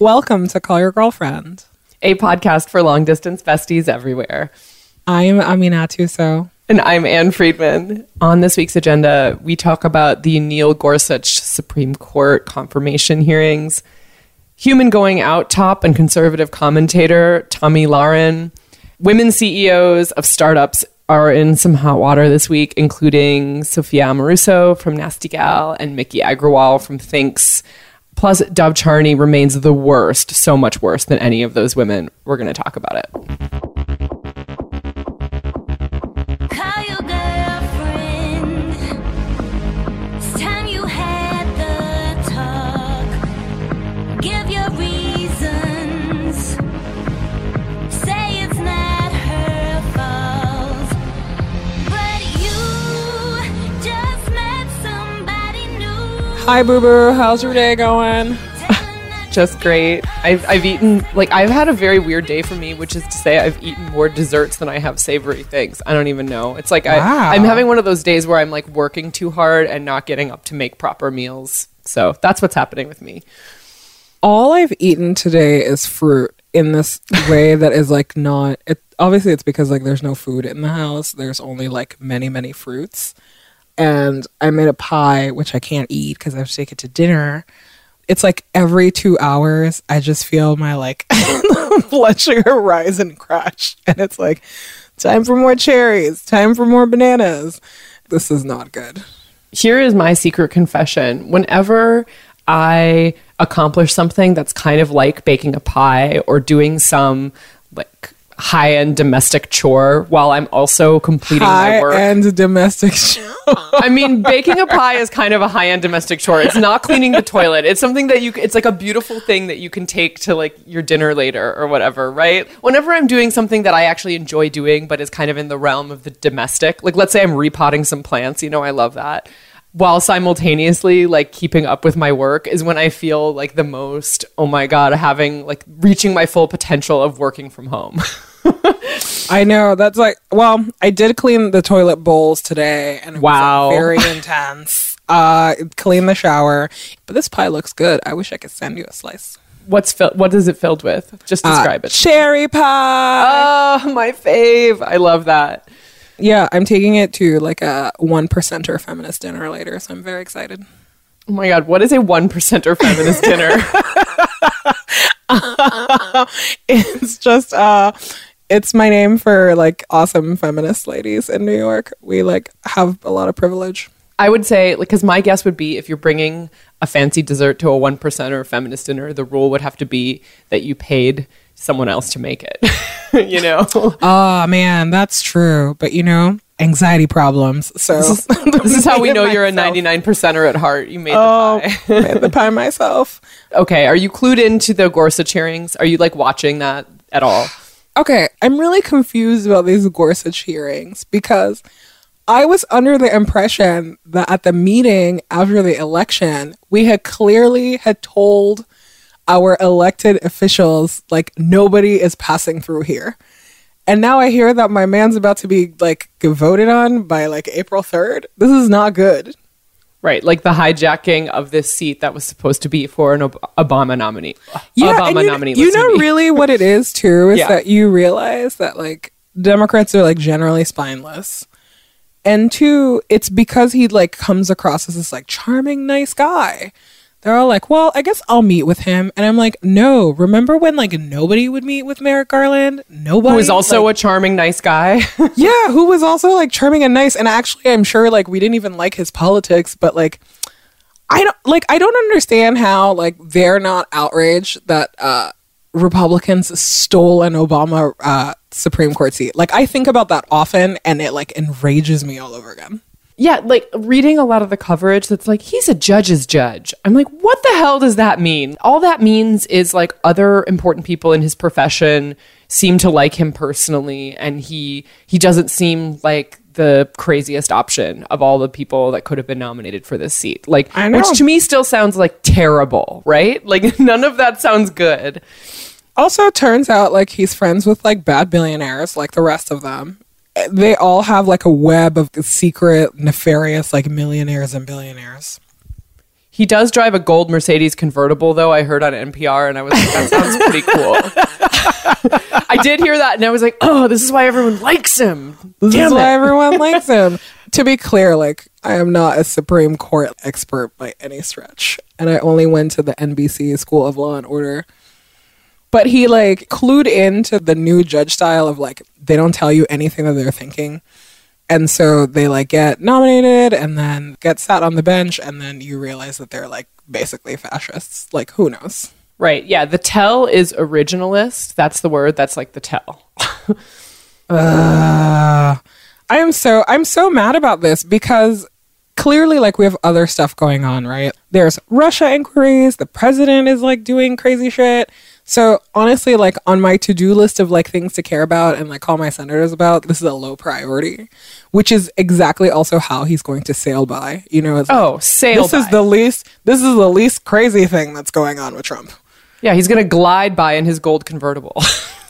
Welcome to Call Your Girlfriend. a podcast for long distance besties everywhere. I'm Aminatou Sow. And I'm Ann Friedman. On this week's agenda, we talk about the Neil Gorsuch Supreme Court confirmation hearings, human going out top and conservative commentator Tomi Lahren, women CEOs of startups are in some hot water this week, including Sophia Amoruso from Nasty Gal and Miki Agrawal from Thinx. Plus, Dov Charney remains the worst, so much worse than any of those women. We're going to talk about it. Hi, Boo Boo. How's your day going? just great. I've, I've eaten, like, I've had a very weird day for me, which is to say, I've eaten more desserts than I have savory things. I don't even know. It's like Wow. I, I'm having one of those days where I'm like working too hard and not getting up to make proper meals. So that's what's happening with me. All I've eaten today is fruit in this way that is like not. It, obviously, it's because like there's no food in the house. There's only like many, many fruits. And I made a pie, which I can't eat because I have to take it to dinner. It's like every two hours, I just feel my like blood sugar rise and crash. And it's like, time for more cherries, time for more bananas. This is not good. Here is my secret confession. Whenever I accomplish something that's kind of like baking a pie or doing some like high end domestic chore while I'm also completing my work. High end domestic show. I mean, baking a pie is kind of a high end domestic chore. It's not cleaning the toilet. It's something that you, it's like a beautiful thing that you can take to like your dinner later or whatever, right? Whenever I'm doing something that I actually enjoy doing, but is kind of in the realm of the domestic, like let's say I'm repotting some plants, you know, I love that. While simultaneously like keeping up with my work is when I feel like the most, oh my God, having like reaching my full potential of working from home. I know that's like well, I did clean the toilet bowls today and it Wow. was like, very intense. Uh clean the shower. But this pie looks good. I wish I could send you a slice. What's fill- what is it filled with? Just Uh, describe it. Cherry pie. Oh, my fave. I love that. yeah, I'm taking it to like a one percenter feminist dinner later, so I'm very excited. Oh my god, what is a one percenter feminist dinner? it's just uh it's my name for like awesome feminist ladies in New York. We like have a lot of privilege. I would say, because my guess would be if you're bringing a fancy dessert to a one percenter feminist dinner, the rule would have to be that you paid someone else to make it. you know, Oh man, that's true. But you know, anxiety problems. So this is how we know you're a myself. 99 percenter at heart. You made Oh, the pie. made the pie myself. okay, are you clued into the Gorsuch hearings? Are you like watching that at all? Okay, I'm really confused about these Gorsuch hearings because I was under the impression that at the meeting after the election, we had clearly had told our elected officials like nobody is passing through here. And now I hear that my man's about to be like voted on by like April 3rd. This is not good. Right, like the hijacking of this seat that was supposed to be for an Ob- Obama nominee. Yeah, Obama and you, nominee. you know really what it is too is Yeah. that you realize that like Democrats are like generally spineless. And two, it's because he like comes across as this like charming, nice guy. They're all like, "Well, I guess I'll meet with him." And I'm like, "No, remember when like nobody would meet with Merrick Garland? Nobody Who was also like, a charming, nice guy. yeah, who was also like charming and nice. And actually, I'm sure like we didn't even like his politics, but like I don't like I don't understand how like they're not outraged that uh Republicans stole an Obama uh Supreme Court seat. Like I think about that often and it like enrages me all over again. Yeah, like reading a lot of the coverage that's like, he's a judge's judge. I'm like, what the hell does that mean? All that means is like other important people in his profession seem to like him personally, and he he doesn't seem like the craziest option of all the people that could have been nominated for this seat. Like, I know. which to me still sounds like terrible, right? Like none of that sounds good. Also, it turns out like he's friends with like bad billionaires, like the rest of them. They all have like a web of secret, nefarious like millionaires and billionaires. He does drive a gold Mercedes convertible, though. I heard on NPR, and I was like, that sounds pretty cool. I did hear that, and I was like, oh, this is why everyone likes him. This Damn is why everyone likes him. To be clear, like I am not a Supreme Court expert by any stretch, and I only went to the NBC School of Law and Order. But he like clued into the new judge style of like they don't tell you anything that they're thinking. And so they like get nominated and then get sat on the bench and then you realize that they're like basically fascists. Like who knows? Right. Yeah. The tell is originalist. That's the word. That's like the tell. Uh, I am so I'm so mad about this because clearly like we have other stuff going on, right? There's Russia inquiries, the president is like doing crazy shit. So honestly, like on my to-do list of like things to care about and like call my senators about, this is a low priority, which is exactly also how he's going to sail by. You know, it's like, Oh, sail this is the least this is the least crazy thing that's going on with Trump. Yeah. He's going to glide by in his gold convertible.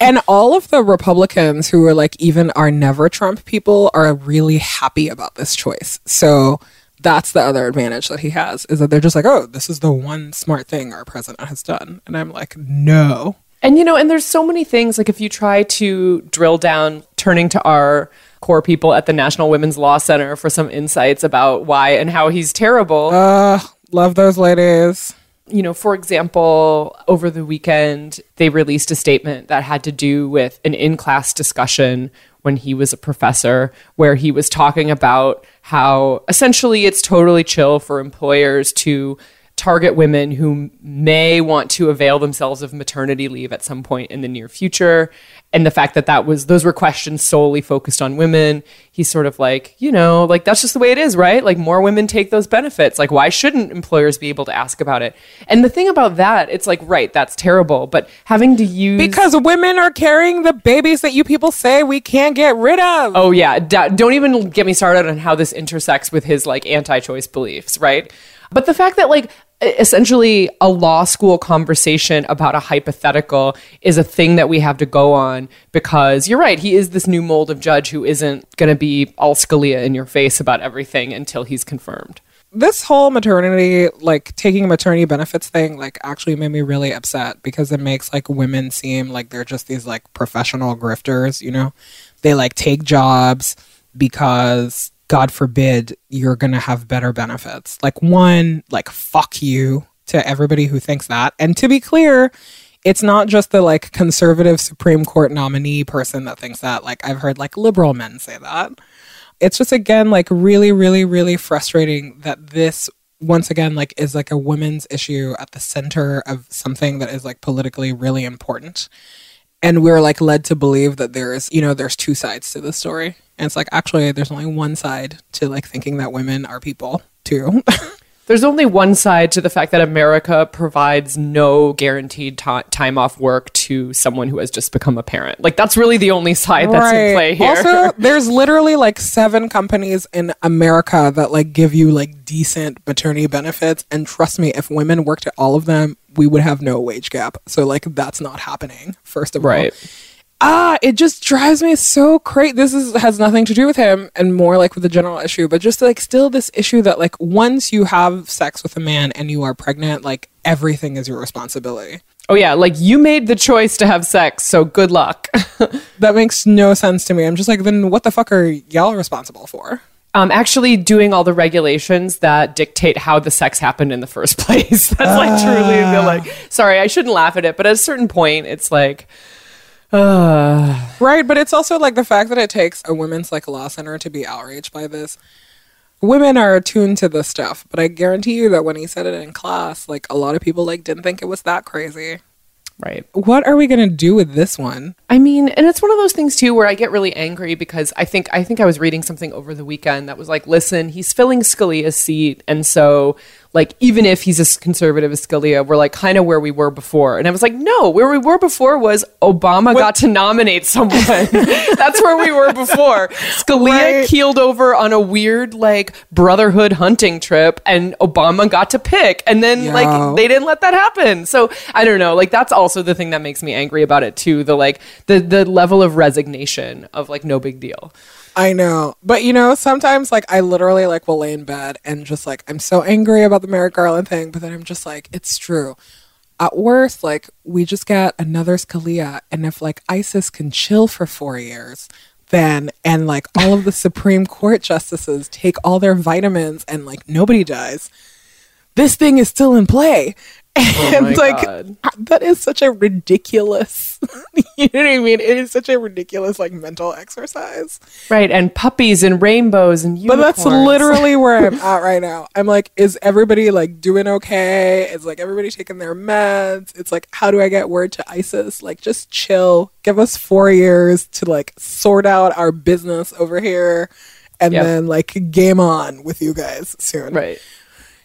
And all of the Republicans who are like even are never Trump people are really happy about this choice. So that's the other advantage that he has is that they're just like, oh, this is the one smart thing our president has done. And I'm like, no. And you know, and there's so many things like if you try to drill down, turning to our core people at the National Women's Law Center for some insights about why and how he's terrible. Uh, love those ladies. you know, for example, over the weekend, they released a statement that had to do with an in class discussion when he was a professor, where he was talking about how essentially it's totally chill for employers to target women who may want to avail themselves of maternity leave at some point in the near future. And the fact that that was those were questions solely focused on women he's sort of like you know like that's just the way it is right? Like more women take those benefits. Like why shouldn't employers be able to ask about it? And the thing about that it's like right that's terrible. But having to use Because women are carrying the babies that you people say we can't get rid of. Oh yeah, Da- don't even get me started on how this intersects with his like anti-choice beliefs, right? But the fact that like essentially a law school conversation about a hypothetical is a thing that we have to go on because you're right, he is this new mold of judge who isn't going to be all Scalia in your face about everything until he's confirmed. this whole maternity like taking maternity benefits thing like actually made me really upset because it makes like women seem like they're just these like professional grifters you know they like take jobs because god forbid you're gonna have better benefits. Like one like fuck you to everybody who thinks that. And to be clear it's not just the like conservative supreme court nominee person that thinks that. Like i've heard like liberal men say that. It's just again like really really really frustrating that this once again like is like a women's issue at the center of something that is like politically really important. And we're like led to believe that there's you know there's two sides to the story and it's like actually there's only one side to like thinking that women are people too There's only one side to the fact that America provides no guaranteed ti time off work to someone who has just become a parent. Like that's really the only side that's in play here. Also, there's literally like seven companies in America that like give you like decent maternity benefits. And trust me, if women worked at all of them, we would have no wage gap. So like that's not happening, first of all. right. Ah, it just drives me so crazy. This is has nothing to do with him and more like with the general issue, but just like still this issue that like once you have sex with a man and you are pregnant, like everything is your responsibility. Oh yeah, like you made the choice to have sex, so good luck. That makes no sense to me. I'm just like, then what the fuck are y'all responsible for? um, actually doing all the regulations that dictate how the sex happened in the first place. That's like truly the like. Sorry, I shouldn't laugh at it, but at a certain point, it's like, Uh. Right, but it's also like the fact that it takes a women's like law center to be outraged by this. Women are attuned to this stuff, but I guarantee you that when he said it in class, like a lot of people like didn't think it was that crazy. right. What are we gonna do with this one? I mean, and it's one of those things too where I get really angry because I think I think I was reading something over the weekend that was like, listen, he's filling Scalia's seat, and so like even if he's as conservative as Scalia, we're like kind of where we were before. And I was like, no, where we were before was Obama got to nominate someone. That's where we were before. Scalia Right. keeled over on a weird like brotherhood hunting trip, and Obama got to pick, and then Yo. like they didn't let that happen. So I don't know. Like that's also the thing that makes me angry about it too. The like the the level of resignation of like no big deal. I know. But you know, sometimes like I literally like will lay in bed and just like I'm so angry about the Merrick Garland thing, but then I'm just like, it's true. At worst, like we just got another Scalia, and if like ISIS can chill for four years, then and like all of the Supreme Court justices take all their vitamins and like nobody dies, this thing is still in play. Oh and my like God. that is such a ridiculous you know what I mean? It is such a ridiculous like mental exercise. Right, and puppies and rainbows and But that's literally where I'm at right now. I'm like, is everybody like doing okay? Is like everybody taking their meds? It's like, how do I get word to ISIS? Like, just chill. Give us four years to like sort out our business over here, and Yep. then like game on with you guys soon. right.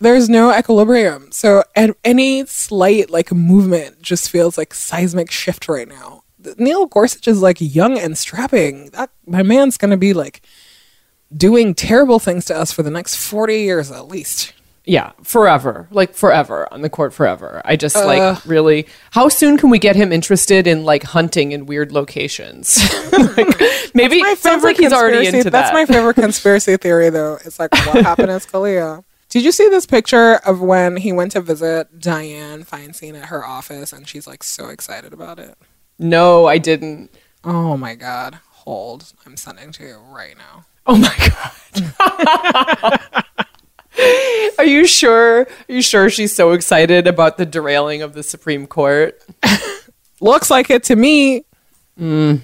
There's no equilibrium, so and any slight like movement just feels like seismic shift right now. Neil Gorsuch is like young and strapping. That my man's gonna be like doing terrible things to us for the next 40 years at least. Yeah, forever. Like forever on the court forever. I just Uh. like really how soon can we get him interested in like hunting in weird locations? like, maybe sounds like he's already into That's that. my favorite conspiracy theory though. It's like what happened to Scalia. Did you see this picture of when he went to visit Dianne Feinstein at her office and she's like so excited about it? no, I didn't. Oh my god. Hold. I'm sending to you right now. Oh my god. Are you sure? Are you sure she's so excited about the derailing of the Supreme Court? Looks like it to me. Mm.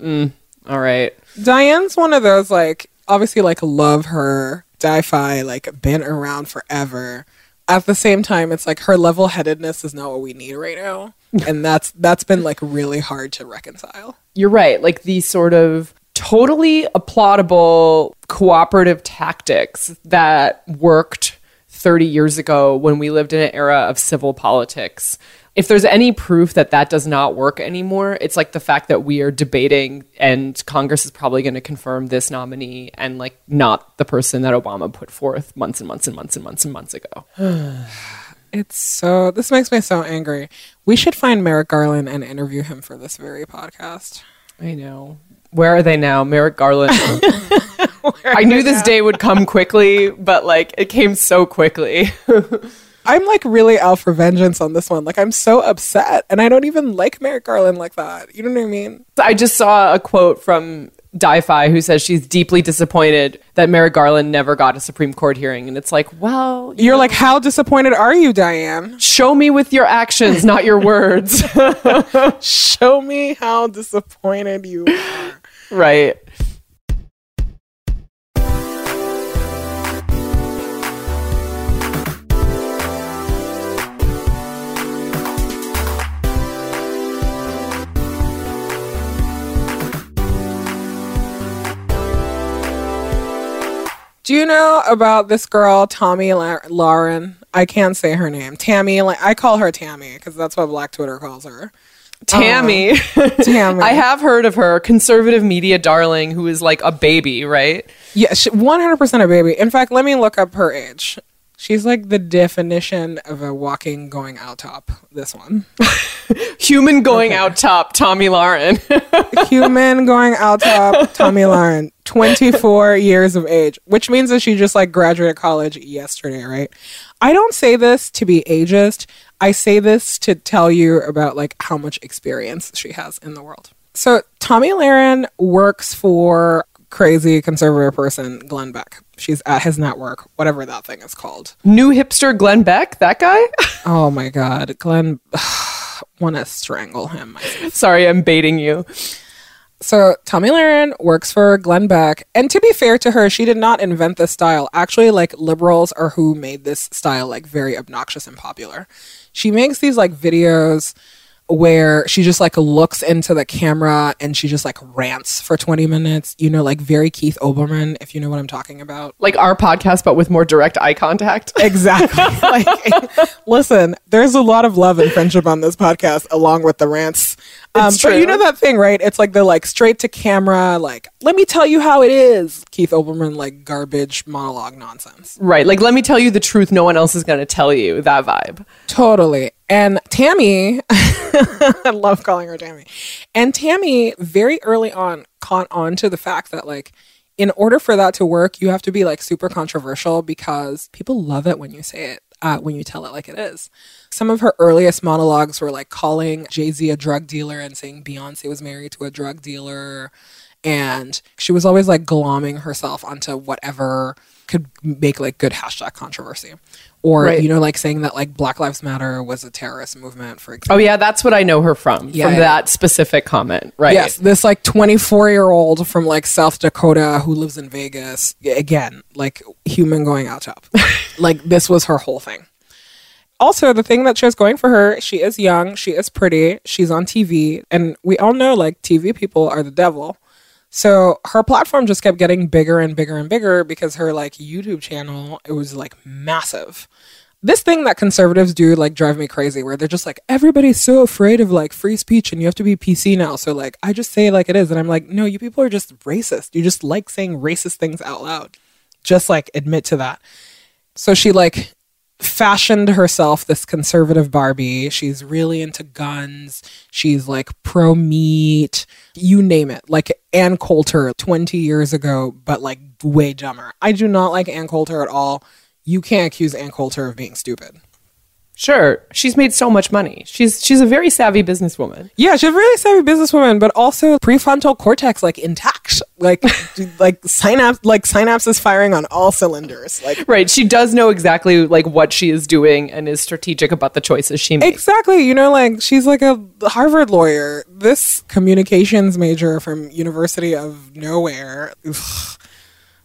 Mm. All right. Diane's one of those like obviously like love her di-fi like been around forever. At the same time, it's like her level-headedness is not what we need right now, and that's that's been like really hard to reconcile. You're right. Like the sort of totally applaudable cooperative tactics that worked 30 years ago when we lived in an era of civil politics. If there's any proof that that does not work anymore, it's like the fact that we are debating and Congress is probably going to confirm this nominee and like not the person that Obama put forth months and months and months and months and months ago. It's so this makes me so angry. We should find Merrick Garland and interview him for this very podcast. I know. Where are they now? Merrick Garland. I knew this day would come quickly, but like it came so quickly. I'm like really out for vengeance on this one. Like I'm so upset, and I don't even like Merrick Garland like that. You know what I mean? I just saw a quote from Di-Fi who says she's deeply disappointed that Merrick Garland never got a Supreme Court hearing. And it's like, well, You're like, how disappointed are you, Dianne? show me with your actions, not your words. Show me how disappointed you are. right. Do you know about this girl, Tomi La- Lahren? I can't say her name. Tammy. I call her Tammy because that's what Black Twitter calls her. Tammy. Um, Tammy. I have heard of her, conservative media darling who is like a baby, right? Yeah, one hundred percent a baby. In fact, let me look up her age. She's like the definition of a walking, going out top. This one, Human going out top, Tomi Lahren. human going out top. Tomi Lahren, twenty-four years of age, which means that she just like graduated college yesterday, right? I don't say this to be ageist. I say this to tell you about like how much experience she has in the world. So Tomi Lahren works for crazy conservative person Glenn Beck. She's at his network, whatever that thing is called. New hipster Glenn Beck, that guy? Oh my god, Glenn want to strangle him. Sorry, I'm baiting you. So Tomi Lahren works for Glenn Beck, and to be fair to her, she did not invent this style. Actually, like liberals are who made this style like very obnoxious and popular. She makes these like videos where she just like looks into the camera and she just like rants for 20 minutes, you know, like very Keith Olbermann, if you know what I'm talking about. Like our podcast, but with more direct eye contact. Exactly. like, listen, there's a lot of love and friendship on this podcast, along with the rants. Um, but you know that thing, right? It's like the like straight to camera, like let me tell you how it is. Keith Olbermann, like garbage monologue nonsense. Right. Like, let me tell you the truth. No one else is going to tell you that vibe. Totally. And Tammy, I love calling her Tammy. And Tammy very early on caught on to the fact that like in order for that to work, you have to be like super controversial because people love it when you say it, uh, when you tell it like it is. Some of her earliest monologues were like calling Jay Z a drug dealer and saying Beyonce was married to a drug dealer. And she was always like glomming herself onto whatever could make like good hashtag controversy. Or, Right. you know, like saying that like Black Lives Matter was a terrorist movement, for example. Oh yeah, that's what I know her from. Yeah, from yeah. that specific comment, right? Yes, this like 24 year old from like South Dakota who lives in Vegas. Again, like human going out top. like this was her whole thing. Also, the thing that she has going for her, she is young, she is pretty, she's on TV, and we all know like TV people are the devil. So her platform just kept getting bigger and bigger and bigger because her like YouTube channel, it was like massive. This thing that conservatives do like drive me crazy where they're just like everybody's so afraid of like free speech and you have to be PC now. So like I just say like it is and I'm like no, you people are just racist. You just like saying racist things out loud. Just like admit to that. So she like fashioned herself this conservative Barbie. She's really into guns. She's like pro meat, you name it. Like Ann Coulter 20 years ago, but like way dumber. I do not like Ann Coulter at all. You can't accuse Ann Coulter of being stupid. Sure, she's made so much money. She's she's a very savvy businesswoman. Yeah, she's a really savvy businesswoman, but also prefrontal cortex like intact, like like synapse, like synapses firing on all cylinders. Like Right, she does know exactly like what she is doing and is strategic about the choices she makes. Exactly. You know, like she's like a Harvard lawyer. This communications major from University of Nowhere. Ugh.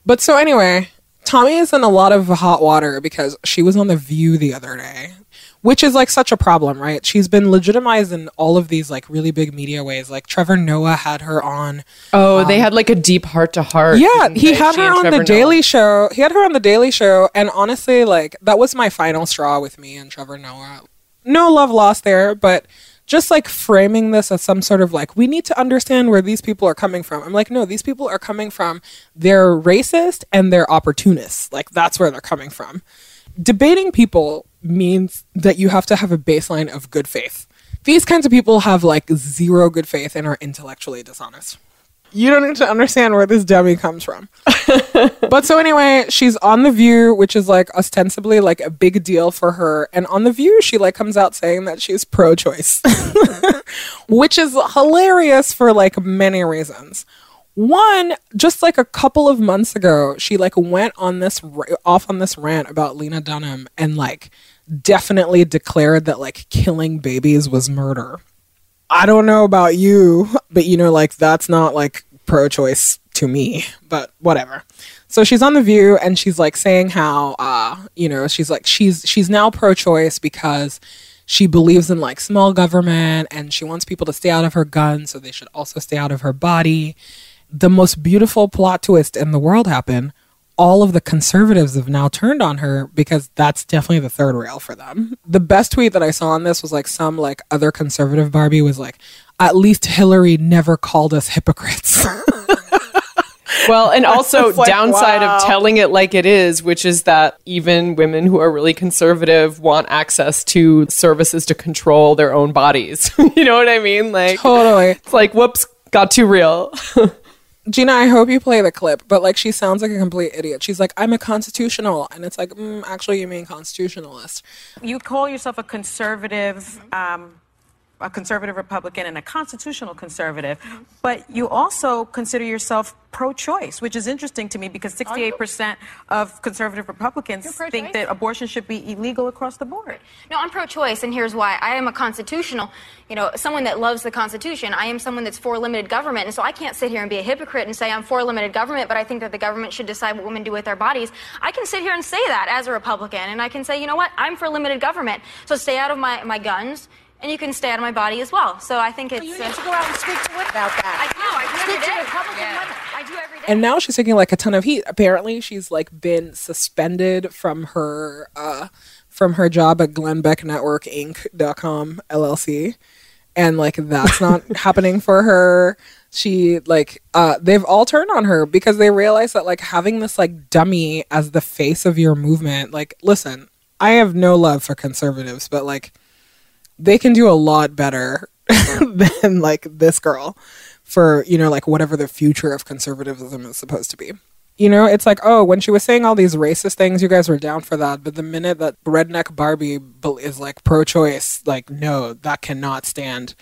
But so anyway, Tomi is in a lot of hot water because she was on The View the other day, which is like such a problem, right? She's been legitimized in all of these like really big media ways. Like Trevor Noah had her on. Oh, they um, had like a deep heart to heart. Yeah, he they? had She her on Trevor the Noah. Daily Show. He had her on the Daily Show, and honestly, like that was my final straw with me and Trevor Noah. No love lost there, but just like framing this as some sort of like we need to understand where these people are coming from. I'm like, no, these people are coming from they're racist and they're opportunists. Like that's where they're coming from. Debating people means that you have to have a baseline of good faith. These kinds of people have like zero good faith and are intellectually dishonest. You don't need to understand where this dummy comes from. but so anyway, she's on the View, which is like ostensibly like a big deal for her. And on the View, she like comes out saying that she's pro-choice, which is hilarious for like many reasons. One, just like a couple of months ago, she like went on this off on this rant about Lena Dunham and like definitely declared that like killing babies was murder. I don't know about you, but you know, like that's not like pro choice to me, but whatever. So she's on the view and she's like saying how uh, you know, she's like she's she's now pro choice because she believes in like small government and she wants people to stay out of her gun so they should also stay out of her body. The most beautiful plot twist in the world happened. All of the conservatives have now turned on her because that's definitely the third rail for them. The best tweet that I saw on this was like some like other conservative Barbie was like, at least Hillary never called us hypocrites. Well, and also like, downside wow. of telling it like it is, which is that even women who are really conservative want access to services to control their own bodies. you know what I mean? Like totally. it's like whoops, got too real. Gina, I hope you play the clip, but like she sounds like a complete idiot. She's like, I'm a constitutional. And it's like, mm, actually, you mean constitutionalist. You call yourself a conservative, um, a conservative Republican and a constitutional conservative, but you also consider yourself pro-choice, which is interesting to me because 68% of conservative Republicans think that abortion should be illegal across the board. No, I'm pro-choice, and here's why. I am a constitutional, you know, someone that loves the Constitution. I am someone that's for limited government, and so I can't sit here and be a hypocrite and say I'm for limited government, but I think that the government should decide what women do with their bodies. I can sit here and say that as a Republican, and I can say, you know what, I'm for limited government, so stay out of my, my guns, and you can stay out of my body as well. So I think it's. You uh, need to go out and speak to women about I that. do. I do every Speak to day. Republican women. I do every day. And now she's taking like a ton of heat. Apparently, she's like been suspended from her uh from her job at Glenn Beck Network Inc.com LLC. And like that's not happening for her. She like uh they've all turned on her because they realize that like having this like dummy as the face of your movement, like listen, I have no love for conservatives, but like they can do a lot better than like this girl. for, you know, like whatever the future of conservatism is supposed to be. You know, it's like, oh, when she was saying all these racist things, you guys were down for that. But the minute that redneck Barbie is like pro choice, like, no, that cannot stand.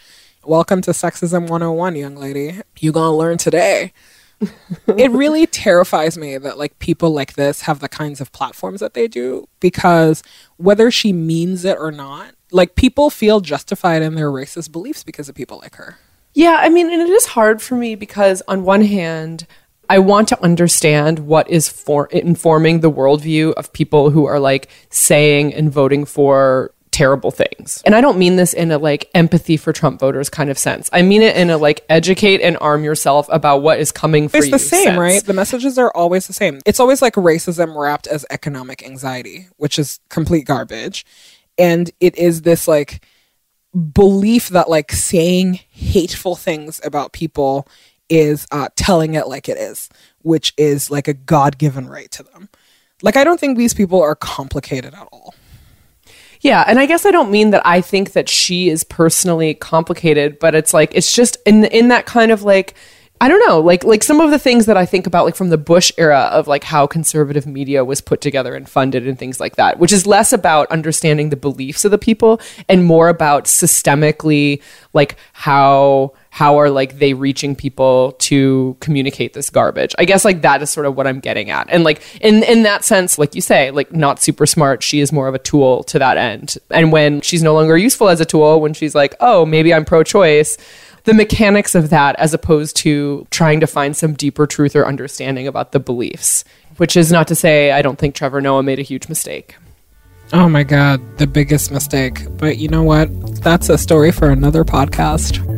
Welcome to Sexism 101, young lady. You gonna learn today. it really terrifies me that like people like this have the kinds of platforms that they do because whether she means it or not, like people feel justified in their racist beliefs because of people like her. Yeah, I mean, and it is hard for me because on one hand, I want to understand what is for informing the worldview of people who are like saying and voting for terrible things. And I don't mean this in a like empathy for Trump voters kind of sense. I mean it in a like educate and arm yourself about what is coming for It's you. the same, sense. right? The messages are always the same. It's always like racism wrapped as economic anxiety, which is complete garbage. And it is this like belief that like saying hateful things about people is uh, telling it like it is, which is like a God given right to them. Like, I don't think these people are complicated at all. Yeah, and I guess I don't mean that I think that she is personally complicated, but it's like it's just in in that kind of like I don't know, like like some of the things that I think about like from the Bush era of like how conservative media was put together and funded and things like that, which is less about understanding the beliefs of the people and more about systemically like how how are like they reaching people to communicate this garbage i guess like that is sort of what i'm getting at and like in in that sense like you say like not super smart she is more of a tool to that end and when she's no longer useful as a tool when she's like oh maybe i'm pro-choice the mechanics of that as opposed to trying to find some deeper truth or understanding about the beliefs which is not to say i don't think trevor noah made a huge mistake Oh my God, the biggest mistake. But you know what? That's a story for another podcast.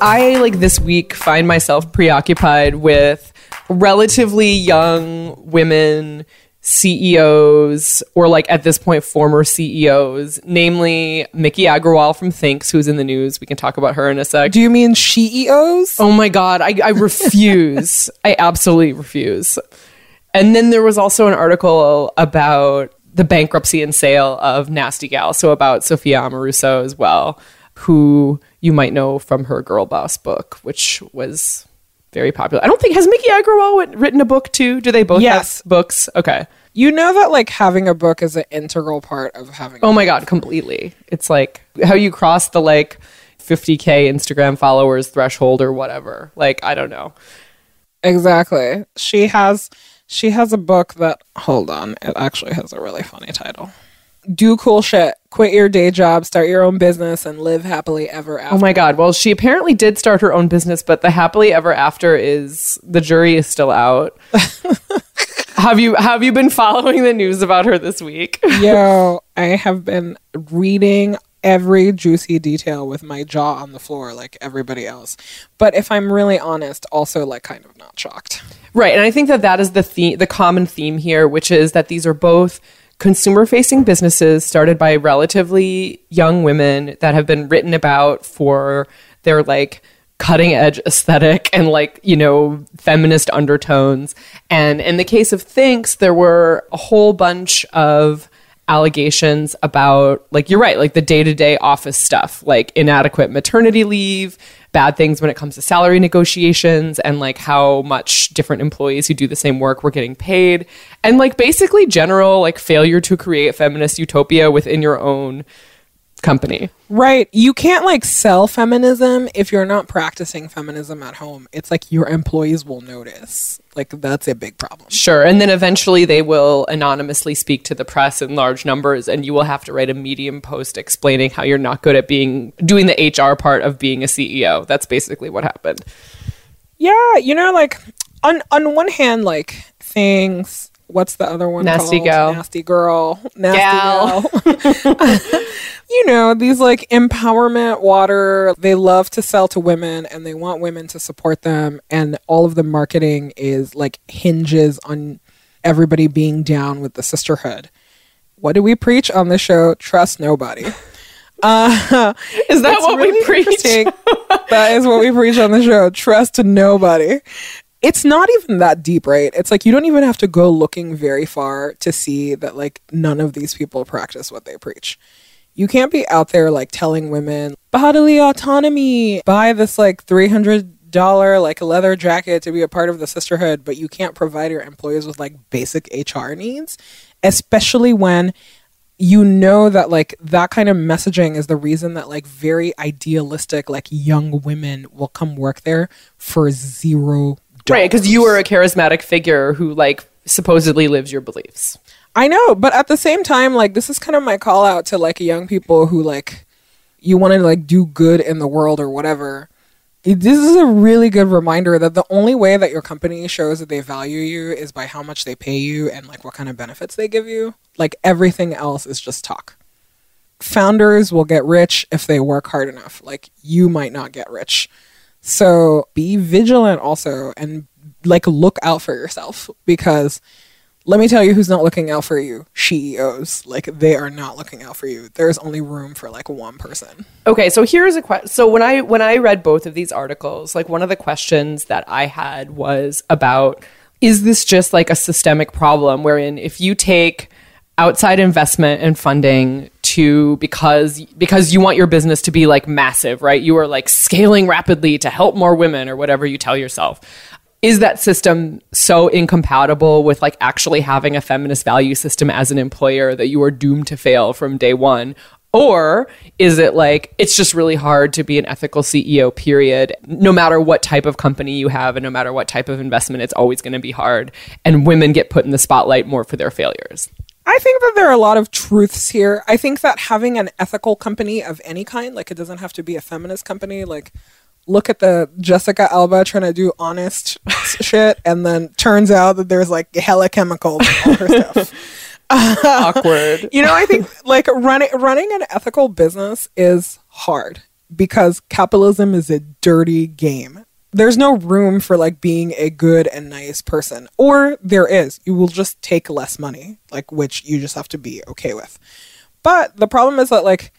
I like this week find myself preoccupied with relatively young women CEOs or like at this point former CEOs, namely Miki Agrawal from Thinx, who's in the news. We can talk about her in a sec. Do you mean she CEOs? Oh my god, I, I refuse. I absolutely refuse. And then there was also an article about the bankruptcy and sale of Nasty Gal, so about Sophia Amoruso as well, who you might know from her Girl Boss book, which was very popular. I don't think has Miki Agrawal written a book too. Do they both Yes. have books? Okay. You know that like having a book is an integral part of having. Oh my god, completely. It's like how you cross the like 50k Instagram followers threshold or whatever. Like I don't know. Exactly. She has she has a book that hold on, it actually has a really funny title. Do cool shit. Quit your day job, start your own business and live happily ever after. Oh my god. Well, she apparently did start her own business, but the happily ever after is the jury is still out. have you have you been following the news about her this week? Yo, I have been reading every juicy detail with my jaw on the floor like everybody else. But if I'm really honest, also like kind of not shocked. Right, and I think that that is the theme, the common theme here, which is that these are both consumer-facing businesses started by relatively young women that have been written about for their like cutting edge aesthetic and like you know feminist undertones. And in the case of Thinx, there were a whole bunch of allegations about like you're right like the day-to-day office stuff like inadequate maternity leave bad things when it comes to salary negotiations and like how much different employees who do the same work were getting paid. And like basically general like failure to create feminist utopia within your own company Right. You can't like sell feminism if you're not practicing feminism at home. It's like your employees will notice. Like that's a big problem. Sure. And then eventually they will anonymously speak to the press in large numbers and you will have to write a medium post explaining how you're not good at being doing the HR part of being a CEO. That's basically what happened. Yeah, you know, like on on one hand, like Thinx. What's the other one? Nasty called? gal. Nasty girl. Nasty Gal. gal. you know, these like empowerment water. They love to sell to women, and they want women to support them. And all of the marketing is like hinges on everybody being down with the sisterhood. What do we preach on the show? Trust nobody. Uh, Is that what really we preach? that is what we preach on the show. Trust nobody. It's not even that deep, right? It's like you don't even have to go looking very far to see that like none of these people practice what they preach. You can't be out there like telling women bodily autonomy, buy this like three hundred dollar like leather jacket to be a part of the sisterhood, but you can't provide your employees with like basic HR needs, especially when you know that like that kind of messaging is the reason that like very idealistic like young women will come work there for zero Right, because you were a charismatic figure who like supposedly lives your beliefs. I know, but at the same time, like this is kind of my call out to like young people who like you want to like do good in the world or whatever. This is a really good reminder that the only way that your company shows that they value you is by how much they pay you and like what kind of benefits they give you. Like everything else is just talk. Founders will get rich if they work hard enough. Like you might not get rich. So be vigilant also and like look out for yourself because let me tell you who's not looking out for you CEOs. Like they are not looking out for you. There's only room for like one person. Okay, so here's a question. So when I when I read both of these articles, like one of the questions that I had was about is this just like a systemic problem wherein if you take outside investment and funding to because because you want your business to be like massive, right? You are like scaling rapidly to help more women or whatever you tell yourself. Is that system so incompatible with like actually having a feminist value system as an employer that you are doomed to fail from day one? Or is it like it's just really hard to be an ethical CEO, period? No matter what type of company you have and no matter what type of investment, it's always going to be hard. And women get put in the spotlight more for their failures. I think that there are a lot of truths here. I think that having an ethical company of any kind, like it doesn't have to be a feminist company, like look at the Jessica Alba trying to do honest shit and then turns out that there's like hella chemicals in all her stuff. Awkward. You know, I think like running running an ethical business is hard because capitalism is a dirty game. There's no room for like being a good and nice person. Or there is. You will just take less money, like which you just have to be okay with. But the problem is that like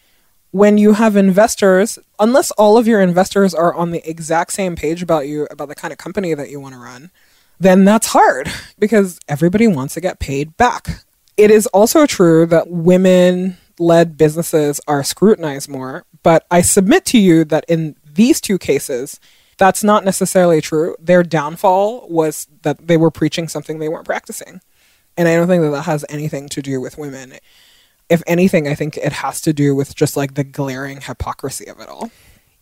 when you have investors, unless all of your investors are on the exact same page about you about the kind of company that you want to run, then that's hard because everybody wants to get paid back. It is also true that women led businesses are scrutinized more, but I submit to you that in these two cases, that's not necessarily true. Their downfall was that they were preaching something they weren't practicing. And I don't think that that has anything to do with women. If anything, I think it has to do with just like the glaring hypocrisy of it all.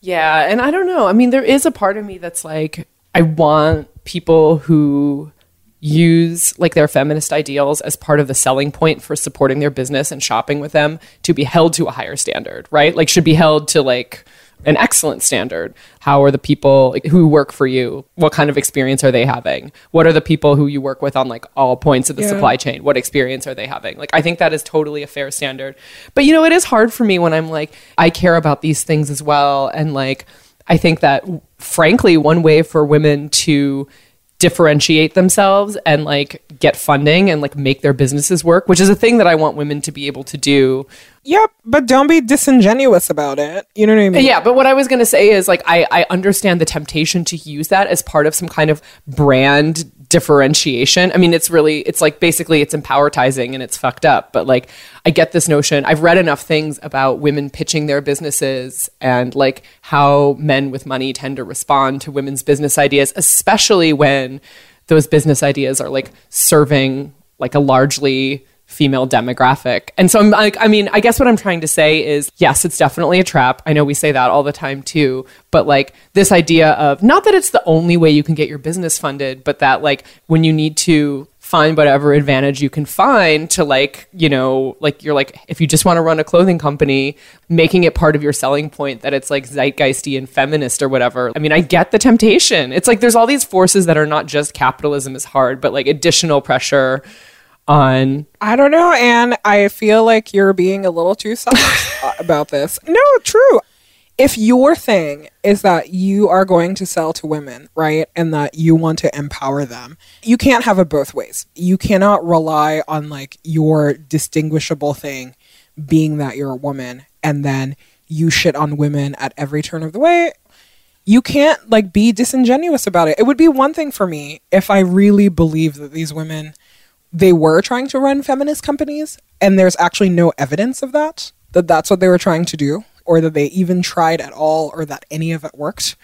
Yeah, and I don't know. I mean, there is a part of me that's like, I want people who use like their feminist ideals as part of the selling point for supporting their business and shopping with them to be held to a higher standard, right? Like should be held to like an excellent standard. How are the people who work for you? What kind of experience are they having? What are the people who you work with on like all points of the Yeah. supply chain? What experience are they having? Like I think that is totally a fair standard. But you know, it is hard for me when I'm like I care about these things as well and like I think that frankly one way for women to differentiate themselves and like get funding and like make their businesses work, which is a thing that I want women to be able to do Yep, but don't be disingenuous about it. You know what I mean? yeah, but what I was going to say is like I, I understand the temptation to use that as part of some kind of brand differentiation. I mean, it's really it's like basically it's empowertizing and it's fucked up. But like I get this notion. I've read enough things about women pitching their businesses and like how men with money tend to respond to women's business ideas, especially when those business ideas are like serving like a largely female demographic. And so I'm like, I mean, I guess what I'm trying to say is yes, it's definitely a trap. I know we say that all the time too, but like this idea of not that it's the only way you can get your business funded, but that like when you need to find whatever advantage you can find to like, you know, like you're like if you just want to run a clothing company, making it part of your selling point that it's like zeitgeisty and feminist or whatever. I mean, I get the temptation. It's like there's all these forces that are not just capitalism is hard, but like additional pressure on I don't know, and I feel like you're being a little too soft uh, about this. No, true. If your thing is that you are going to sell to women, right, and that you want to empower them, you can't have it both ways. You cannot rely on like your distinguishable thing being that you're a woman and then you shit on women at every turn of the way. You can't like be disingenuous about it. It would be one thing for me if I really believed that these women they were trying to run feminist companies and there's actually no evidence of that that that's what they were trying to do or that they even tried at all or that any of it worked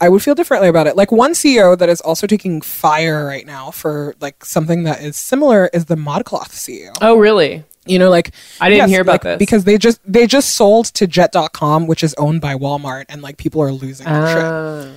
i would feel differently about it like one ceo that is also taking fire right now for like something that is similar is the modcloth ceo Oh, really? you know like I didn't hear about this. because they just they just sold to jet.com which is owned by walmart and like people are losing their shit Ah.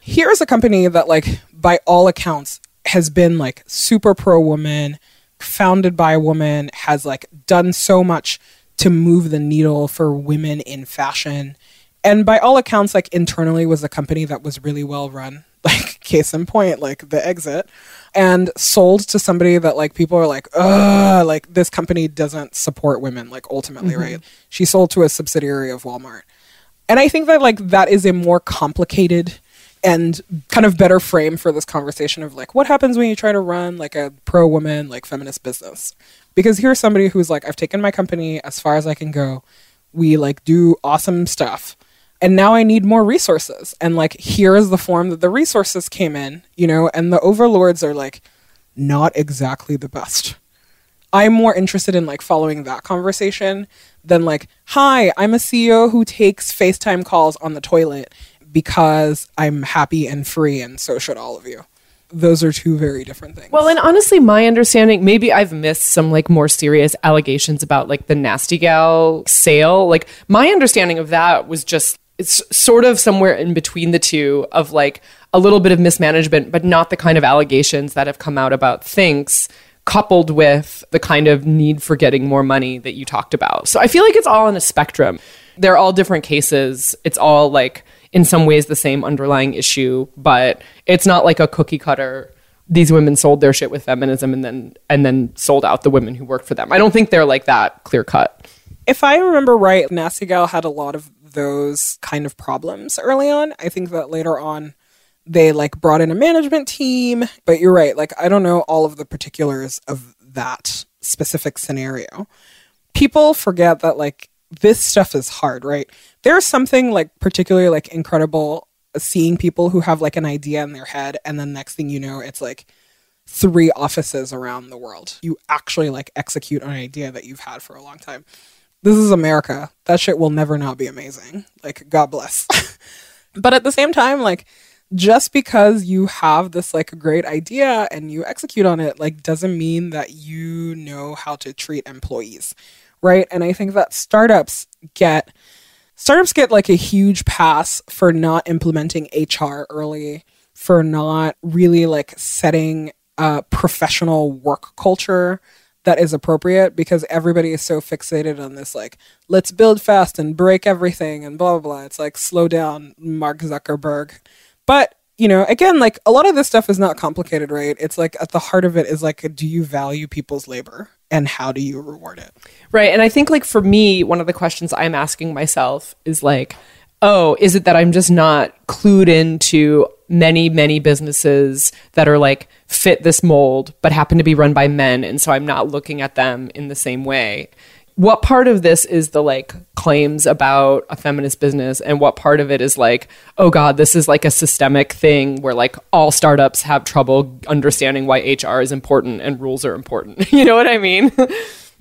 here's a company that like by all accounts has been like super pro woman founded by a woman has like done so much to move the needle for women in fashion. And by all accounts like internally was a company that was really well run. Like case in point like the exit. And sold to somebody that like people are like Ugh, like this company doesn't support women like ultimately mm-hmm. right? She sold to a subsidiary of walmart. And I think that like that is a more complicated and kind of better frame for this conversation of like what happens when you try to run like a pro woman like feminist business. Because here's somebody who's like I've taken my company as far as I can go. We like do awesome stuff. And now I need more resources. And like here is the form that the resources came in, you know, and the overlords are like not exactly the best. I'm more interested in like following that conversation than like, hi, I'm a CEO who takes FaceTime calls on the toilet because I'm happy and free, and so should all of you. Those are two very different things. Well, and honestly, my understanding, maybe I've missed some like more serious allegations about like the Nasty Gal sale. Like my understanding of that was just it's sort of somewhere in between the two of like a little bit of mismanagement, but not the kind of allegations that have come out about Thinx coupled with the kind of need for getting more money that you talked about. So I feel like it's all on a spectrum. They're all different cases. It's all like in some ways the same underlying issue, but it's not like a cookie cutter. These women sold their shit with feminism and then and then sold out the women who worked for them. I don't think they're like that clear cut. if I remember right, Nasty Gal had a lot of those kind of problems early on. I think that later on they like brought in a management team, but you're right. Like I don't know all of the particulars of that specific scenario. People forget that like this stuff is hard, right? There's something like particularly like incredible seeing people who have like an idea in their head and then next thing you know it's like three offices around the world. You actually like execute on an idea that you've had for a long time. This is America. That shit will never not be amazing. Like, God bless. but at the same time, like, just because you have this like great idea and you execute on it, like, doesn't mean that you know how to treat employees, right? And I think that startups get startups get like a huge pass for not implementing HR early, for not really like setting a professional work culture that is appropriate because everybody is so fixated on this like let's build fast and break everything and blah blah blah. It's like slow down, Mark Zuckerberg. But you know, again, like a lot of this stuff is not complicated, right? It's like at the heart of it is like, do you value people's labor and how do you reward it? Right. And I think like for me, one of the questions I'm asking myself is like, oh, is it that I'm just not clued into many, many businesses that are like fit this mold, but happen to be run by men. And so I'm not looking at them in the same way. What part of this is the like claims about a feminist business, and what part of it is like, oh God, this is like a systemic thing where like all startups have trouble understanding why HR is important and rules are important. you know what I mean?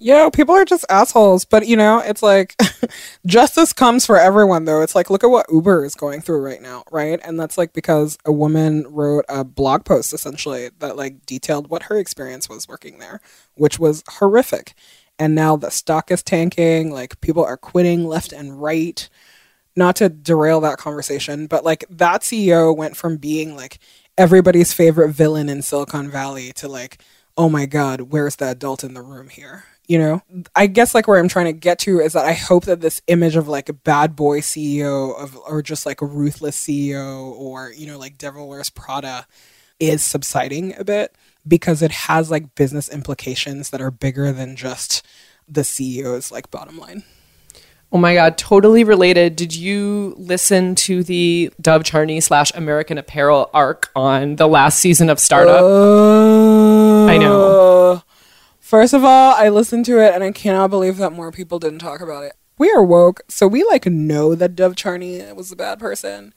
Yeah, people are just assholes. But you know, it's like justice comes for everyone though. It's like look at what Uber is going through right now, right? And that's like because a woman wrote a blog post essentially that like detailed what her experience was working there, which was horrific. And now the stock is tanking, like people are quitting left and right. Not to derail that conversation, but like that CEO went from being like everybody's favorite villain in Silicon Valley to like oh my God, where's the adult in the room here? You know, I guess like where I'm trying to get to is that I hope that this image of like a bad boy CEO of, or just like a ruthless CEO or, you know, like Devil Wears Prada is subsiding a bit because it has like business implications that are bigger than just the CEO's like bottom line. Oh my god, totally related. Did you listen to the Dov Charney slash American Apparel arc on the last season of Startup? I know. Uh, First of all, I listened to it and I cannot believe that more people didn't talk about it. We are woke, so we like know that Dov Charney was a bad person.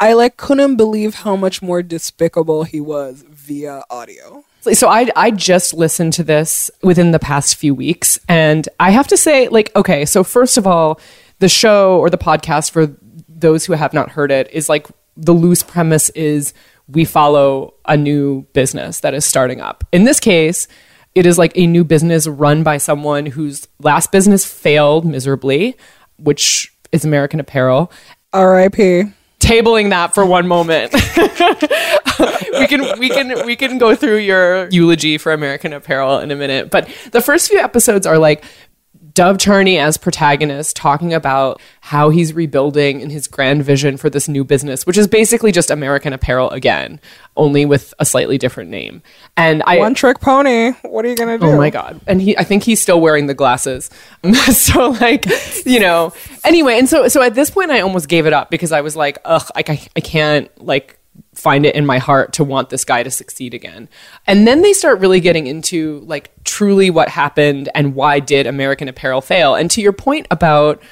I like couldn't believe how much more despicable he was via audio. So I I just listened to this within the past few weeks and I have to say like okay, so first of all, the show or the podcast for those who have not heard it is like the loose premise is we follow a new business that is starting up. In this case, it is like a new business run by someone whose last business failed miserably, which is American Apparel. R.I.P. Tabling that for one moment. we can we can we can go through your eulogy for American Apparel in a minute. But the first few episodes are like Dov Charney as protagonist talking about how he's rebuilding and his grand vision for this new business, which is basically just American Apparel again, only with a slightly different name. And I One trick pony. What are you gonna oh do? Oh my god! And he, I think he's still wearing the glasses. so like, you know. Anyway, and so so at this point, I almost gave it up because I was like, ugh, like I, I can't like find it in my heart to want this guy to succeed again. And then they start really getting into like truly what happened and why did American Apparel fail. And to your point about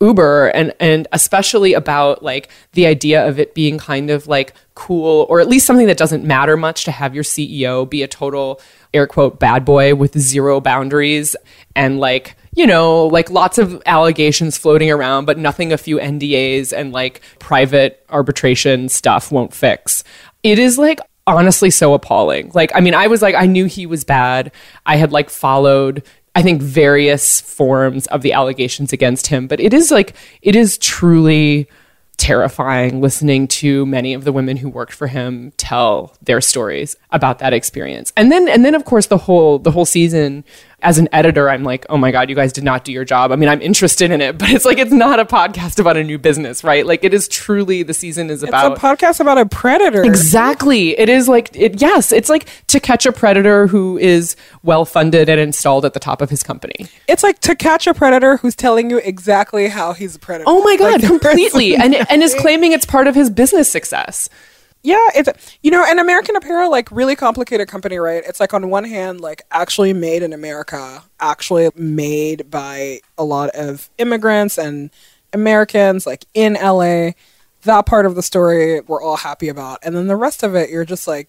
Uber and and especially about like the idea of it being kind of like cool or at least something that doesn't matter much to have your CEO be a total air quote bad boy with zero boundaries and like you know like lots of allegations floating around but nothing a few NDAs and like private arbitration stuff won't fix. It is like honestly so appalling. Like I mean I was like I knew he was bad. I had like followed I think various forms of the allegations against him, but it is like it is truly terrifying listening to many of the women who worked for him tell their stories about that experience. And then and then of course the whole the whole season as an editor I'm like, "Oh my god, you guys did not do your job." I mean, I'm interested in it, but it's like it's not a podcast about a new business, right? Like it is truly the season is about It's a podcast about a predator. Exactly. It is like it yes, it's like to catch a predator who is well funded and installed at the top of his company. It's like to catch a predator who's telling you exactly how he's a predator. Oh my god, Like, completely. And and is claiming it's part of his business success. Yeah, it's you know, an American Apparel like really complicated company, right? It's like on one hand, like actually made in America, actually made by a lot of immigrants and Americans, like in LA. That part of the story we're all happy about, and then the rest of it, you're just like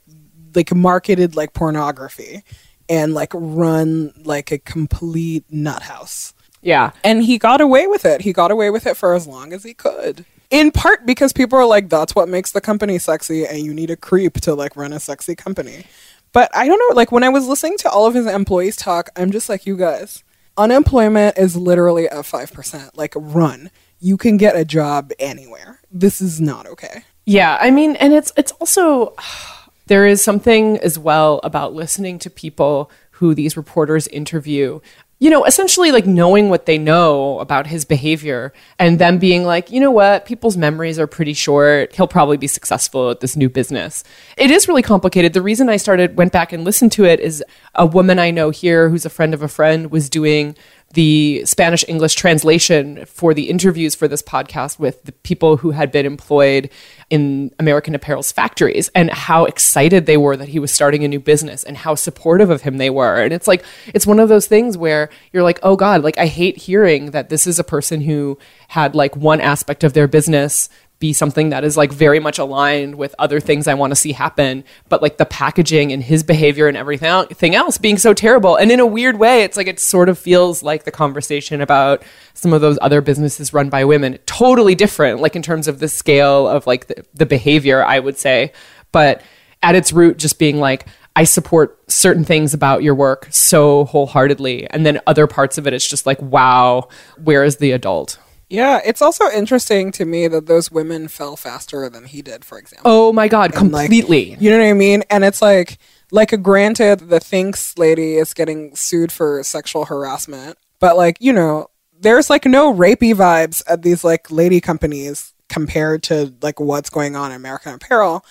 like marketed like pornography and like run like a complete nut house Yeah. and he got away with it. He got away with it for as long as he could. In part because people are like, that's what makes the company sexy, and you need a creep to like run a sexy company. But I don't know, like when I was listening to all of his employees talk, I'm just like, you guys, unemployment is literally at 5%. Like, run. You can get a job anywhere. This is not okay. Yeah, I mean, and it's it's also there is something as well about listening to people who these reporters interview. You know, essentially like knowing what they know about his behavior and them being like, you know what, people's memories are pretty short. He'll probably be successful at this new business. It is really complicated. The reason I started went back and listened to it is a woman I know here who's a friend of a friend was doing the Spanish English translation for the interviews for this podcast with the people who had been employed in American Apparel's factories and how excited they were that he was starting a new business and how supportive of him they were. And it's like, it's one of those things where you're like, oh God, like I hate hearing that this is a person who had like one aspect of their business be something that is like very much aligned with other things I want to see happen, but like the packaging and his behavior and everything else being so terrible. And in a weird way, it's like it sort of feels like the conversation about some of those other businesses run by women. Totally different, like in terms of the scale of like the, the behavior, I would say. But at its root, just being like, I support certain things about your work so wholeheartedly. And then other parts of it, it's just like, wow, where is the adult? Yeah, it's also interesting to me that those women fell faster than he did, for example. Oh my god, And, like, completely. you know what I mean? And it's like, like, a granted, the Thinx lady is getting sued for sexual harassment, but like, you know, there's like no rapey vibes at these like lady companies compared to like what's going on in American Apparel.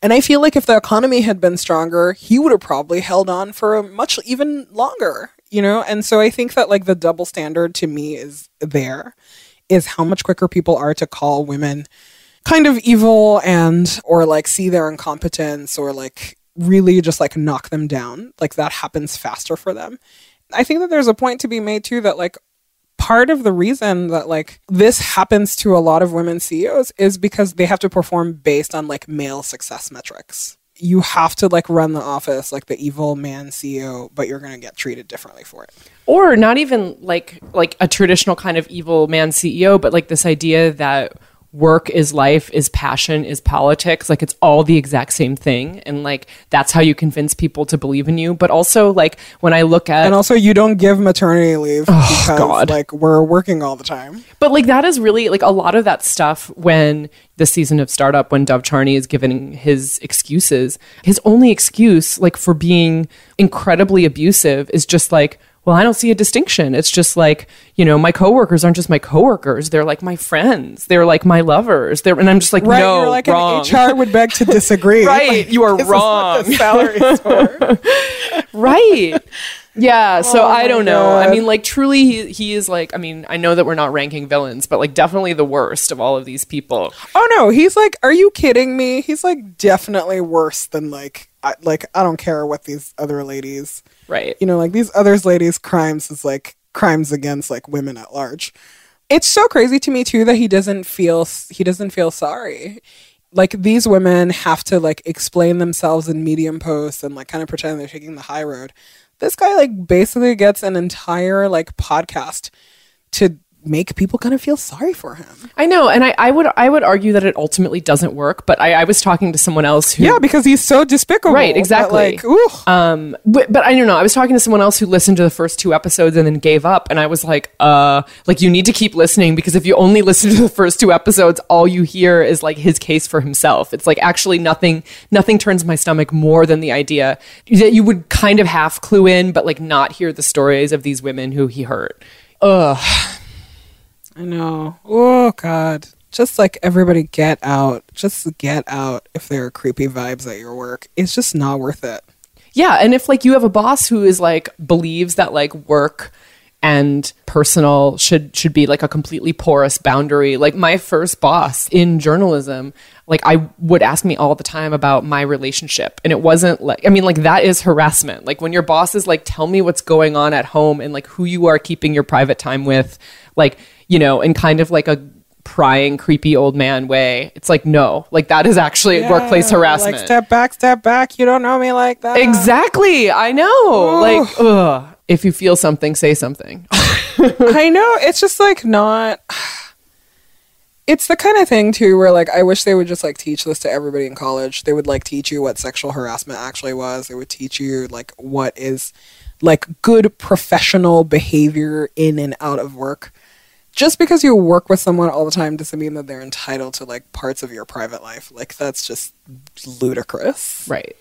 And I feel like if the economy had been stronger, he would have probably held on for a much even longer, you know? And so I think that like the double standard to me is there is how much quicker people are to call women kind of evil and or like see their incompetence or like really just like knock them down. Like that happens faster for them. I think that there's a point to be made too that like part of the reason that like this happens to a lot of women CEOs is because they have to perform based on like male success metrics. You have to like run the office like the evil man CEO, but you're going to get treated differently for it. or not even like like a traditional kind of evil man CEO, but like this idea that work is life, is passion, is politics. Like it's all the exact same thing, and like that's how you convince people to believe in you. But also, like when I look at And also you don't give maternity leave oh, because God. like we're working all the time. But like that is really like a lot of that stuff when the season of startup when Dov Charney is giving his excuses, his only excuse like for being incredibly abusive is just like well, I don't see a distinction. It's just like, you know, my coworkers aren't just my coworkers. They're like my friends. They're like my lovers. They're, and I'm just like, Right, no, you're like wrong. an HR would beg to disagree. Right, you are this is what the wrong. salaries were. right yeah so oh i don't know i mean like truly he, he is like i mean i know that we're not ranking villains but like definitely the worst of all of these people oh no, he's like, are you kidding me? He's like definitely worse than like, I, like I don't care what these other ladies, right you know, like these others ladies' crimes is like crimes against like women at large. It's so crazy to me too that he doesn't feel he doesn't feel sorry. Like these women have to like explain themselves in medium posts and like kind of pretend they're taking the high road. This guy like basically gets an entire like podcast to make people kind of feel sorry for him. i know and I, I would i would argue that it ultimately doesn't work but i, I was talking to someone else who Yeah, because he's so despicable. Right, that, exactly. like. Um, but, but I don't know. I was talking to someone else who listened to the first two episodes and then gave up, and I was like, uh, like you need to keep listening because if you only listen to the first two episodes, all you hear is like his case for himself. It's like actually nothing, nothing turns my stomach more than the idea that you would kind of half clue in, but like not hear the stories of these women who he hurt. Ugh. I know. Oh God. Just like everybody get out. Just get out if there are creepy vibes at your work. It's just not worth it. Yeah, and if like you have a boss who is like believes that like work and personal should should be like a completely porous boundary. Like my first boss in journalism, like I would ask me all the time about my relationship and it wasn't like I mean like that is harassment. Like when your boss is like tell me what's going on at home and like who you are keeping your private time with, like, you know, in kind of like a prying creepy old man way. It's like no, like that is actually workplace harassment. Like step back, step back. You don't know me like that. Exactly. I know. Like, ugh. If you feel something, say something. I know. It's just like not. It's the kind of thing too where like I wish they would just like teach this to everybody in college. They would like teach you what sexual harassment actually was. They would teach you like what is like good professional behavior in and out of work. Just because you work with someone all the time doesn't mean that they're entitled to like parts of your private life. Like that's just ludicrous. right.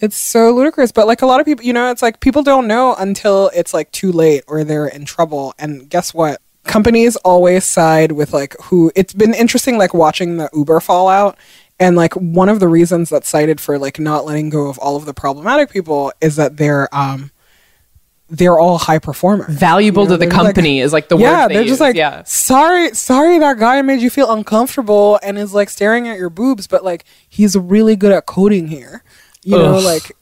It's so ludicrous, but like a lot of people, you know, it's like people don't know until it's like too late or they're in trouble. And guess what? Companies always side with like who. It's been interesting, like watching the Uber fallout. And like one of the reasons that's cited for like not letting go of all of the problematic people is that they're um they're all high performers. Valuable You know, to the they're like- company is like the yeah, word they they're use. just like, yeah. sorry, sorry, that guy made you feel uncomfortable and is like staring at your boobs, but like he's really good at coding here, you know, like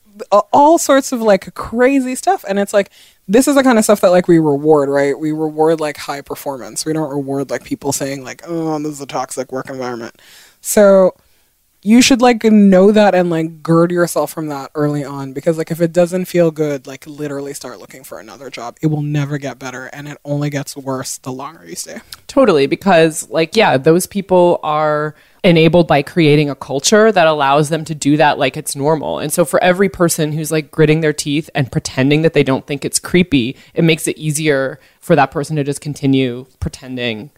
all sorts of like crazy stuff, and it's like this is the kind of stuff that like we reward, right? We reward like high performance. We don't reward like people saying like, oh, this is a toxic work environment. So you should like know that and like gird yourself from that early on because like if it doesn't feel good like literally start looking for another job it will never get better and it only gets worse the longer you stay Totally. Because, like, yeah, those people are enabled by creating a culture that allows them to do that like it's normal. And so, for every person who's like gritting their teeth and pretending that they don't think it's creepy, it makes it easier for that person to just continue pretending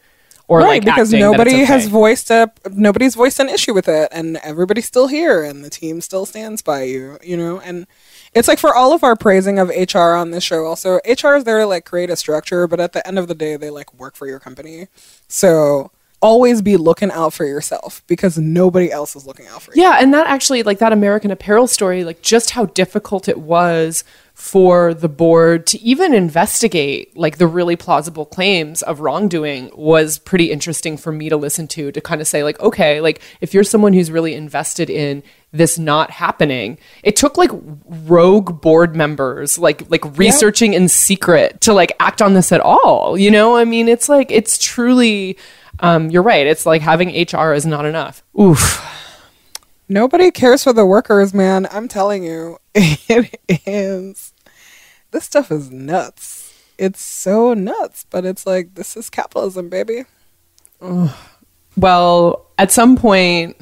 or right like because acting that it's nobody has voiced a nobody's voiced an issue with it and everybody's still here and the team still stands by you you know? And it's like for all of our praising of hr on this show also hr is there to like create a structure but at the end of the day they like work for your company. So always be looking out for yourself because nobody else is looking out for you. Yeah, and that actually, like that American Apparel story, like just how difficult it was for the board to even investigate like the really plausible claims of wrongdoing was pretty interesting for me to listen to to kind of say like okay like if you're someone who's really invested in this not happening it took like rogue board members like like researching in secret to like act on this at all you know? I mean it's like it's truly um, you're right. It's like having hr is not enough. Oof. Nobody cares for the workers man. I'm telling you. It is. This stuff is nuts. It's so nuts but it's like this is capitalism baby. Well, at some point,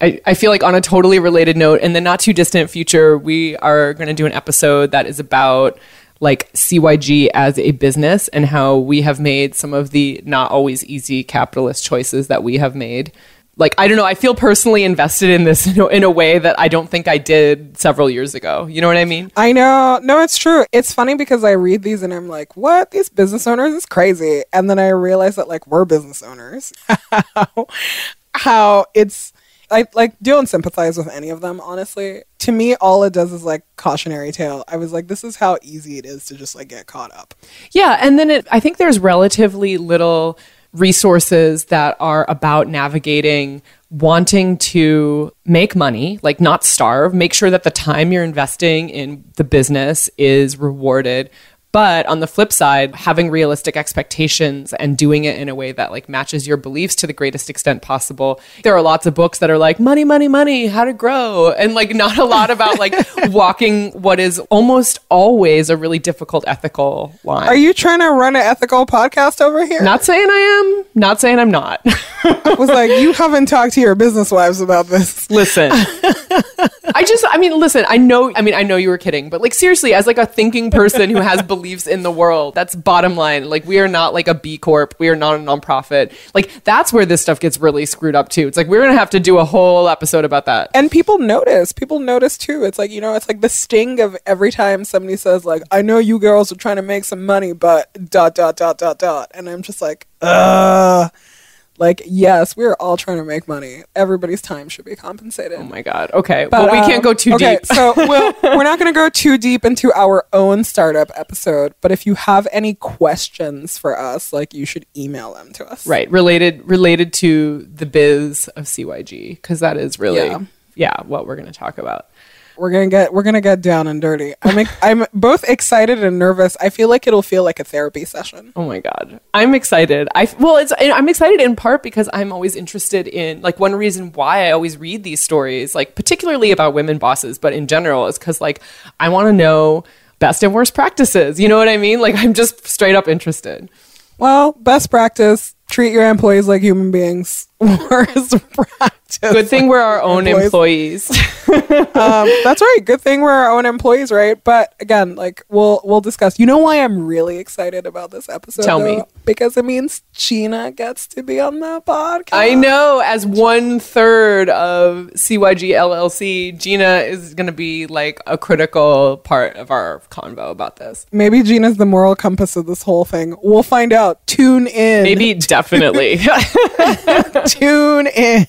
I, I feel like on a totally related note, in the not too distant future, we are going to do an episode that is about like CYG as a business and how we have made some of the not always easy capitalist choices that we have made. Like, I don't know, I feel personally invested in this in a, way that I don't think I did several years ago. You know what I mean? I know. No, it's true. It's funny because I read these and I'm like, what? These business owners is crazy. And then I realize that like we're business owners. how, how it's I like don't sympathize with any of them, honestly. To me, all it does is like cautionary tale. I was like, this is how easy it is to just like get caught up. Yeah, and then it, I think there's relatively little resources that are about navigating wanting to make money, like not starve, make sure that the time you're investing in the business is rewarded. But on the flip side, having realistic expectations and doing it in a way that like matches your beliefs to the greatest extent possible. There are lots of books that are like money, money, money, how to grow, and like not a lot about like walking what is almost always a really difficult ethical line. Are you trying to run an ethical podcast over here? Not saying I am, not saying I'm not. I was like, you haven't talked to your business wives about this. listen. I just I mean, listen, I know I mean, I know you were kidding, but like seriously, as like a thinking person who has beliefs in the world, that's bottom line. Like we are not like a B Corp, we are not a nonprofit. Like that's where this stuff gets really screwed up too. It's like we're gonna have to do a whole episode about that. and people notice people notice too it's like you know it's like the sting of every time somebody says like i know you girls are trying to make some money but dot dot dot dot dot and i'm just like uh like yes we're all trying to make money everybody's time should be compensated Oh my god. Okay. But, But, we um, can't go too okay, deep. so we'll, we're not going to go too deep into our own startup episode, but if you have any questions for us, like you should email them to us. right. Related related to the biz of CYG, because that is really Yeah. yeah, what we're gonna talk about. We're gonna get we're gonna get down and dirty. I'm I'm both excited and nervous. I feel like it'll feel like a therapy session. Oh my god, I'm excited. I well, it's I'm excited in part because I'm always interested in like one reason why I always read these stories, like particularly about women bosses, but in general, is because like I want to know best and worst practices. You know what I mean? Like I'm just straight up interested. Well, best practice: treat your employees like human beings. Worst practice. Good thing we're our own Employees. employees. um, that's right. Good thing we're our own employees, right? But again, like we'll we'll discuss. You know why I'm really excited about this episode? Tell me. Because it means Gina gets to be on the podcast. I know. As one third of CYG LLC, Gina is going to be like a critical part of our convo about this. Maybe Gina's the moral compass of this whole thing. We'll find out. Tune in. Maybe definitely. Tune in.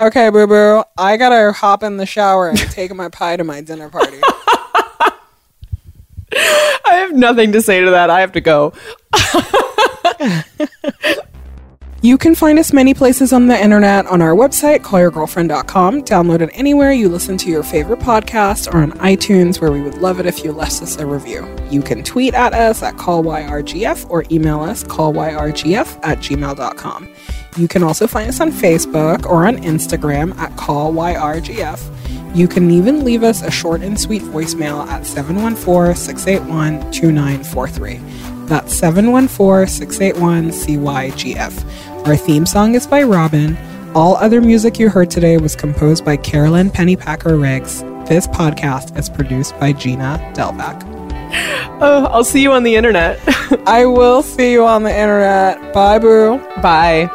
okay, boo boo. I gotta hop in the shower and take my pie to my dinner party. I have nothing to say to that. I have to go. You can find us many places on the internet on our website, callyourgirlfriend.com. Download it anywhere you listen to your favorite podcast or on iTunes, where we would love it if you left us a review. You can tweet at us at callyrgf or email us callyrgf at gmail.com. You can also find us on Facebook or on Instagram at callyrgf. You can even leave us a short and sweet voicemail at 714 681 2943. That's 714 681 CYGF. Our theme song is by Robyn. All other music you heard today was composed by Carolyn Pennypacker Riggs. This podcast is produced by Gina Delvac. Oh, I'll see you on the internet. I will see you on the internet. Bye, boo. Bye.